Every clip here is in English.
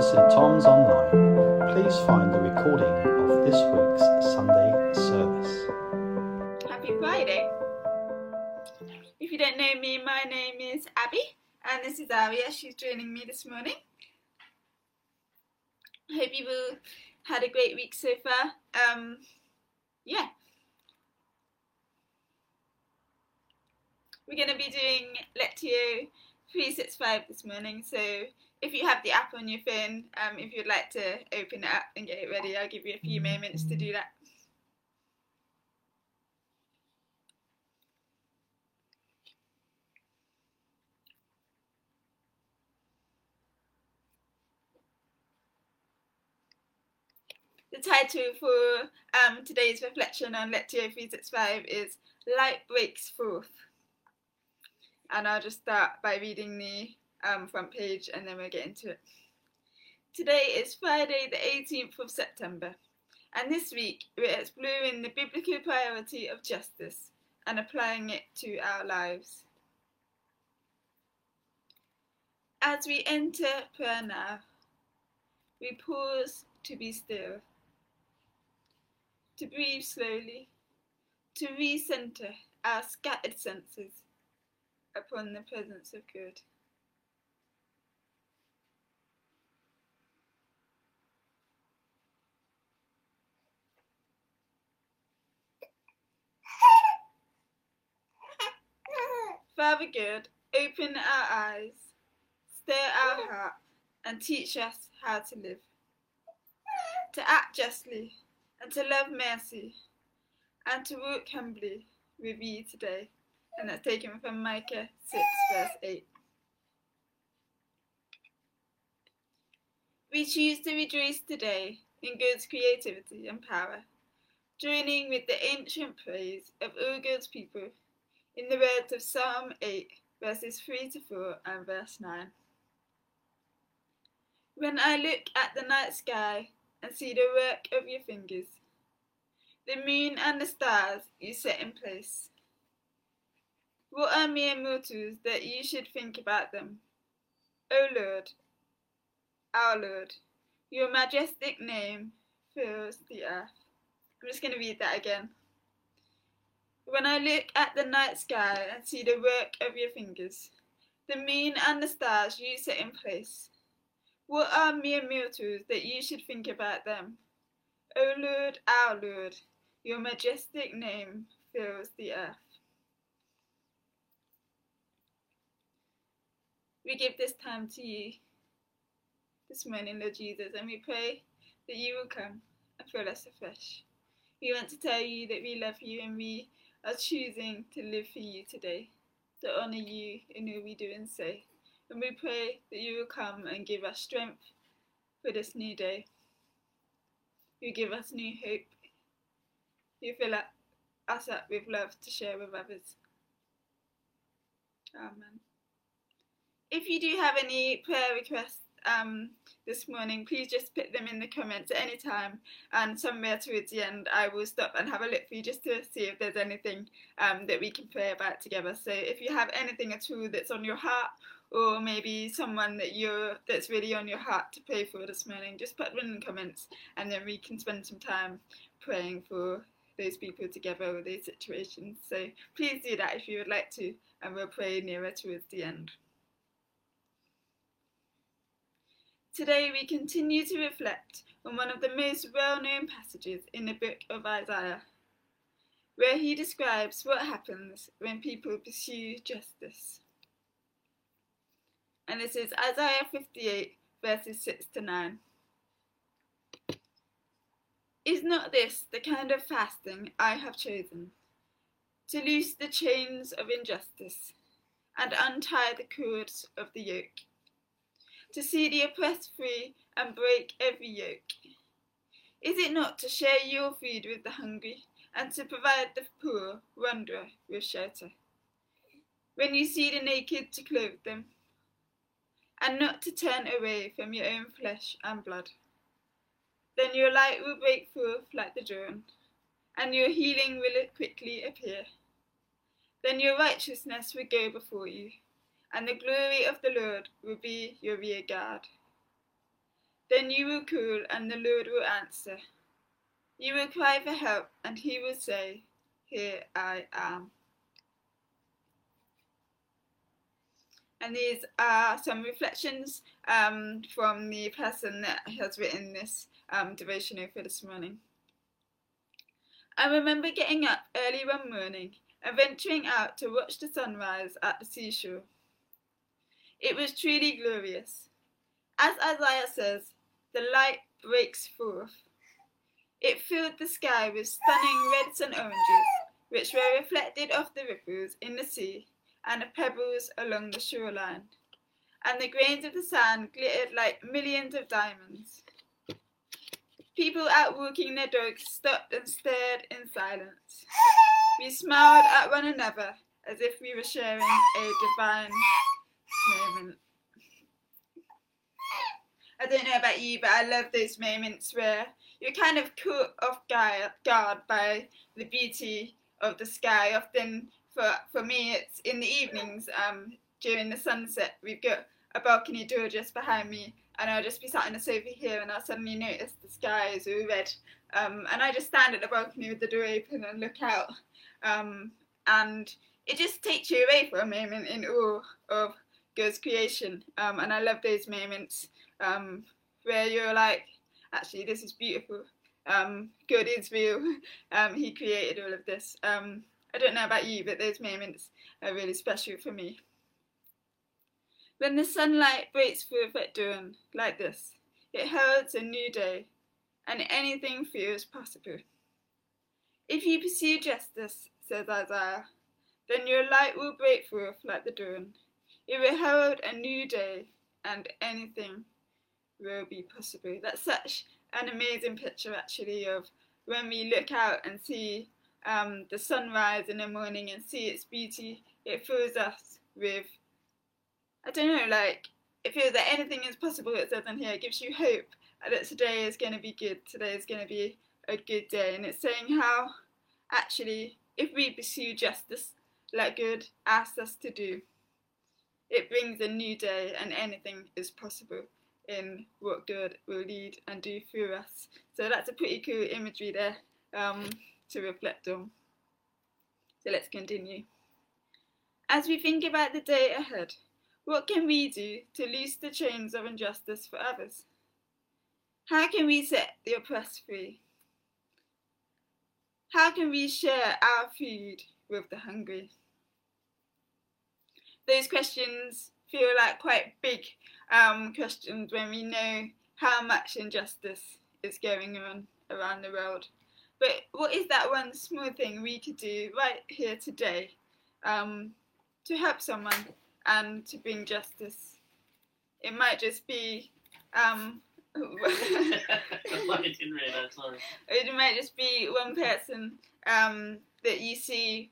to St Tom's Online. Please find the recording of this week's Sunday service. Happy Friday. If you don't know me, my name is Abby, and this is Aria. She's joining me this morning. Hope you've all had a great week so far. Um, yeah. We're going to be doing Lectio 365 this morning, so if you have the app on your phone, um, if you'd like to open it up and get it ready, I'll give you a few moments to do that. The title for um, today's reflection on Lectio 365 is Light Breaks Forth. And I'll just start by reading the um, front page and then we'll get into it. Today is Friday, the 18th of September, and this week we're exploring the biblical priority of justice and applying it to our lives. As we enter prayer now, we pause to be still, to breathe slowly, to recenter our scattered senses upon the presence of God. Father God, open our eyes, stir our heart, and teach us how to live. To act justly, and to love mercy, and to walk humbly with you today. And that's taken from Micah 6, verse 8. We choose to rejoice today in God's creativity and power, joining with the ancient praise of all God's people in the words of Psalm 8, verses 3 to 4 and verse 9. When I look at the night sky and see the work of your fingers, the moon and the stars you set in place, what are mere mortals that you should think about them? O Lord, our Lord, your majestic name fills the earth. I'm just going to read that again. When I look at the night sky and see the work of your fingers, the moon and the stars you set in place, what are mere mortals that you should think about them? O Lord, our Lord, your majestic name fills the earth. We give this time to you this morning, Lord Jesus, and we pray that you will come and fill us afresh. We want to tell you that we love you and we are choosing to live for you today, to honour you in all we do and say. And we pray that you will come and give us strength for this new day. You give us new hope. You fill us up with love to share with others. Amen. If you do have any prayer requests um, this morning, please just put them in the comments at any time. And somewhere towards the end, I will stop and have a look for you just to see if there's anything um, that we can pray about together. So if you have anything at all that's on your heart, or maybe someone that you're that's really on your heart to pray for this morning, just put them in the comments, and then we can spend some time praying for those people together with those situations. So please do that if you would like to, and we'll pray nearer towards the end. Today we continue to reflect on one of the most well known passages in the book of Isaiah, where he describes what happens when people pursue justice. And this is Isaiah 58, verses 6 to 9. Is not this the kind of fasting I have chosen? To loose the chains of injustice and untie the cords of the yoke to see the oppressed free and break every yoke? Is it not to share your food with the hungry and to provide the poor wanderer with shelter? When you see the naked, to clothe them, and not to turn away from your own flesh and blood. Then your light will break forth like the dawn, and your healing will quickly appear. Then your righteousness will go before you and the glory of the Lord will be your rear guard. Then you will call, and the Lord will answer. You will cry for help, and he will say, Here I am. And these are some reflections um, from the person that has written this um, devotional for this morning. I remember getting up early one morning and venturing out to watch the sunrise at the seashore. It was truly glorious. As Isaiah says, the light breaks forth. It filled the sky with stunning reds and oranges, which were reflected off the ripples in the sea and the pebbles along the shoreline, and the grains of the sand glittered like millions of diamonds. People out walking their dogs stopped and stared in silence. We smiled at one another as if we were sharing a divine moment. I don't know about you, but I love those moments where you're kind of caught off guard by the beauty of the sky. Often, for for me, it's in the evenings um, during the sunset. We've got a balcony door just behind me, and I'll just be sat on the sofa here, and I'll suddenly notice the sky is all red, um, and I just stand at the balcony with the door open and look out, um, and it just takes you away for a moment in awe of God's creation, um, and I love those moments um, where you're like, actually, this is beautiful. Um, God is real. Um, he created all of this. Um, I don't know about you, but those moments are really special for me. When the sunlight breaks through at dawn, like this, it heralds a new day, and anything feels possible. If you pursue justice, says Isaiah, then your light will break forth like the dawn. It will herald a new day, and anything will be possible. That's such an amazing picture, actually, of when we look out and see um, the sunrise in the morning and see its beauty. It fills us with, I don't know, like it feels that anything is possible. It says in here, it gives you hope that today is going to be good. Today is going to be a good day, and it's saying how actually, if we pursue justice like God asks us to do, it brings a new day, and anything is possible in what God will lead and do through us. So that's a pretty cool imagery there um, to reflect on. So let's continue. As we think about the day ahead, what can we do to loose the chains of injustice for others? How can we set the oppressed free? How can we share our food with the hungry? Those questions feel like quite big um, questions when we know how much injustice is going on around the world. But what is that one small thing we could do right here today um, to help someone and to bring justice? It might just be. Um, I didn't realise, sorry. It might just be one person um, that you see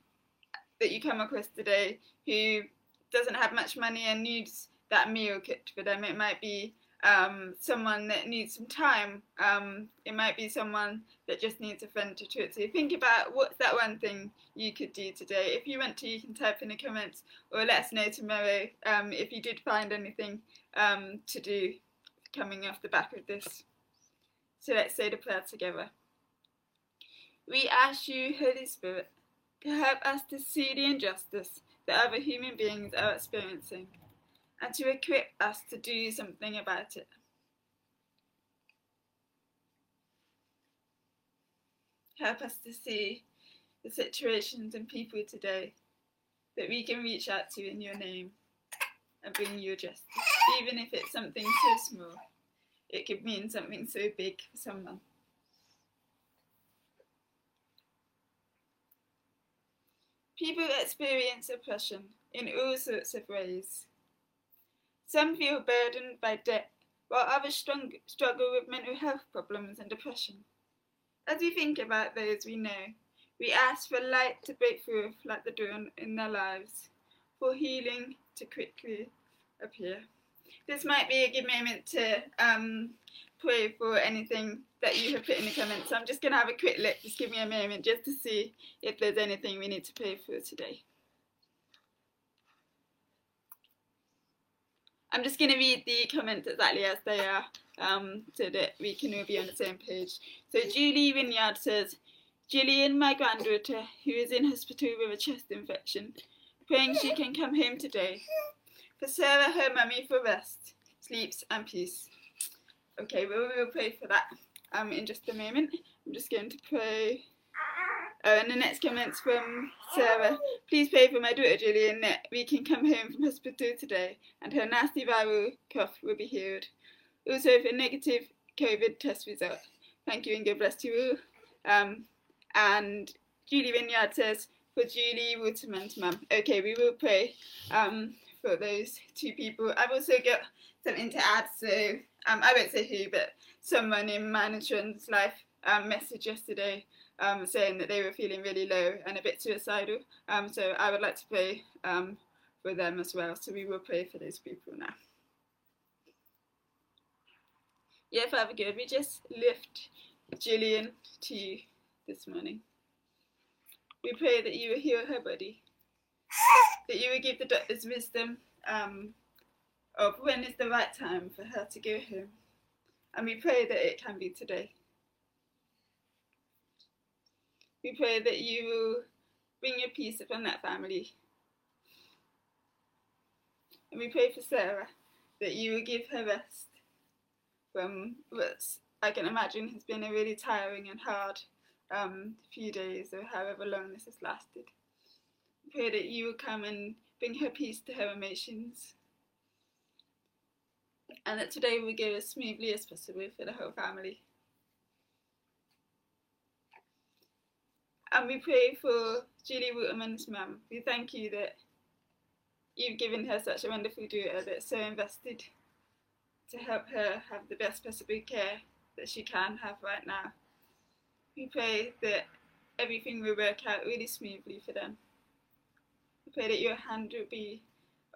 that you come across today who doesn't have much money and needs that meal cooked for them. It might be um, someone that needs some time. Um, it might be someone that just needs a friend to talk to. Think about what's that one thing you could do today. If you want to, you can type in the comments or let us know tomorrow um, if you did find anything um, to do coming off the back of this. So let's say the prayer together. We ask you, Holy Spirit, to help us to see the injustice that other human beings are experiencing and to equip us to do something about it. Help us to see the situations and people today that we can reach out to in your name and bring you justice, even if it's something so small. It could mean something so big for someone. People experience oppression in all sorts of ways. Some feel burdened by debt, while others struggle with mental health problems and depression. As we think about those we know, we ask for light to break through like the dawn in their lives, for healing to quickly appear. This might be a good moment to um, pray for anything that you have put in the comments. So I'm just going to have a quick look, just give me a moment just to see if there's anything we need to pray for today. I'm just going to read the comments exactly as they are. um, so that we can all be on the same page. So Julie Wynyard says, Gillian, my granddaughter, who is in hospital with a chest infection, praying she can come home today. For Sarah, her mummy, for rest, sleeps and peace. Okay, we'll, we'll pray for that um, in just a moment. I'm just going to pray. Oh, and the next comment's from Sarah. Please pray for my daughter Gillian that we can come home from hospital today and her nasty viral cough will be healed. Also for negative COVID test result. Thank you and God bless you all. Um, and Julie Vineyard says, for Julie Waterman's mum. Okay, we will pray um, for those two people. I've also got something to add, so um, I won't say who, but someone in management's life um, messaged yesterday um, saying that they were feeling really low and a bit suicidal. Um, so I would like to pray um, for them as well. So we will pray for those people now. Yeah, Father God, we just lift Gillian to you this morning. We pray that you will heal her body, that you will give the doctors wisdom um, of when is the right time for her to go home. And we pray that it can be today. We pray that you will bring your peace upon that family. And we pray for Sarah that you will give her rest from what I can imagine has been a really tiring and hard um, few days or however long this has lasted. We pray that you will come and bring her peace to her emotions. And that today will go as smoothly as possible for the whole family. And we pray for Julie Waterman's mum. We thank you that you've given her such a wonderful daughter that's so invested to help her have the best possible care that she can have right now. We pray that everything will work out really smoothly for them. We pray that your hand will be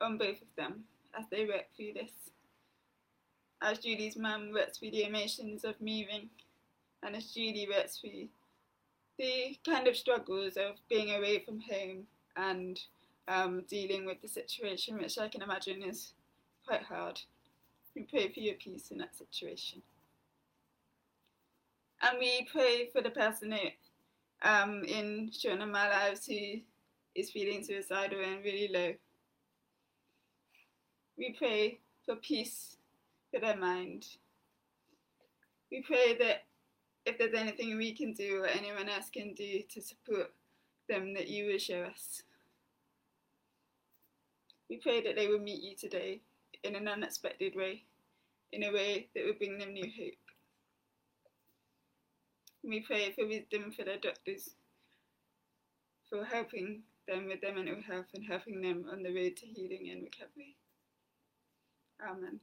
on both of them as they work through this. As Julie's mum works through the emotions of moving, and as Julie works through the kind of struggles of being away from home and um, dealing with the situation, which I can imagine is quite hard. We pray for your peace in that situation. And we pray for the person um, in Shona my lives who is feeling suicidal and really low. We pray for peace for their mind. We pray that if there's anything we can do or anyone else can do to support them, that you will show us. We pray that they will meet you today in an unexpected way, in a way that will bring them new hope. We pray for wisdom for their doctors, for helping them with their mental health and helping them on the road to healing and recovery. Amen.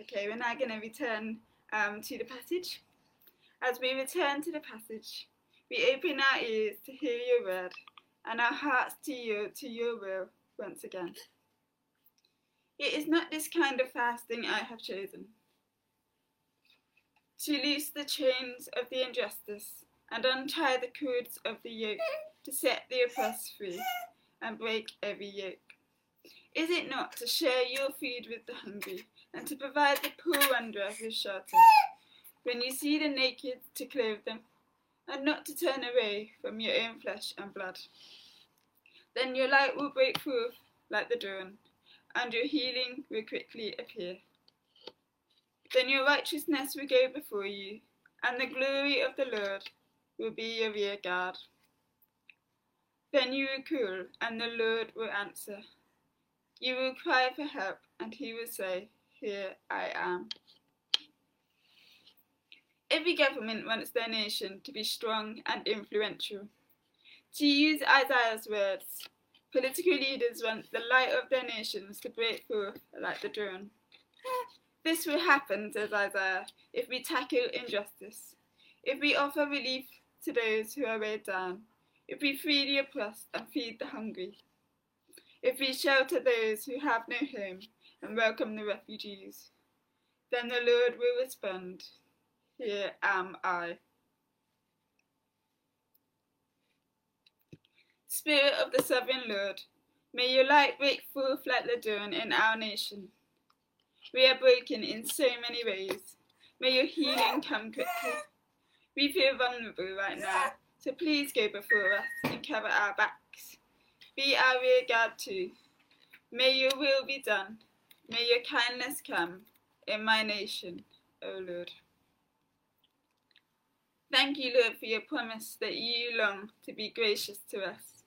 Okay, we're now going to return um, to the passage. As we return to the passage, we open our ears to hear your word and our hearts to you, to your will once again. It is not this kind of fasting I have chosen. To loose the chains of the injustice and untie the cords of the yoke, to set the oppressed free and break every yoke. Is it not to share your food with the hungry and to provide the poor wanderer with shelter? When you see the naked, to clothe them, and not to turn away from your own flesh and blood. Then your light will break forth like the dawn, and your healing will quickly appear. Then your righteousness will go before you, and the glory of the Lord will be your rear guard. Then you will call, and the Lord will answer. You will cry for help, and he will say, Here I am. Every government wants their nation to be strong and influential. To use Isaiah's words, political leaders want the light of their nations to break forth like the dawn. This will happen, says Isaiah, if we tackle injustice, if we offer relief to those who are weighed down, if we free the oppressed and feed the hungry, if we shelter those who have no home and welcome the refugees, then the Lord will respond, Here am I. Spirit of the Sovereign Lord, may your light break forth like the dawn in our nation. We are broken in so many ways. May your healing come quickly. We feel vulnerable right now, so please go before us and cover our backs. Be our rear guard too. May your will be done. May your kindness come in my nation, O Lord. Thank you, Lord, for your promise that you long to be gracious to us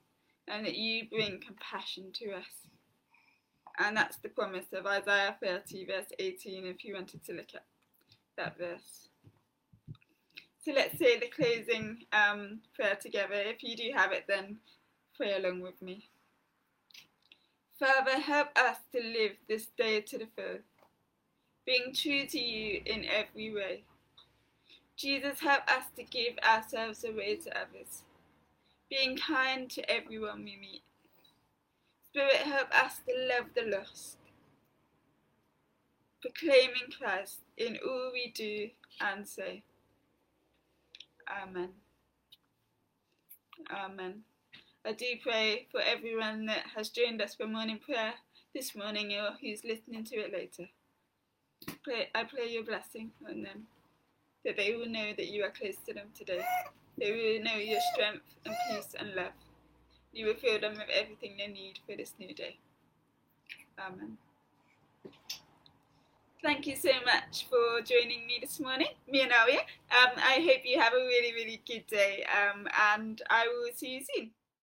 and that you bring compassion to us. And that's the promise of Isaiah 30, verse 18, if you wanted to look at that verse. So let's say the closing um, prayer together. If you do have it, then pray along with me. Father, help us to live this day to the full, being true to you in every way. Jesus, help us to give ourselves away to others, being kind to everyone we meet. Spirit, help us to love the lost, proclaiming Christ in all we do and say. Amen. Amen. I do pray for everyone that has joined us for morning prayer this morning or who's listening to it later. Pray, I pray your blessing on them, that they will know that you are close to them today. They will know your strength and peace and love. You will fill them with everything they need for this new day. Amen. Thank you so much for joining me this morning, me and Aria. Um, I hope you have a really, really good day, um, and I will see you soon.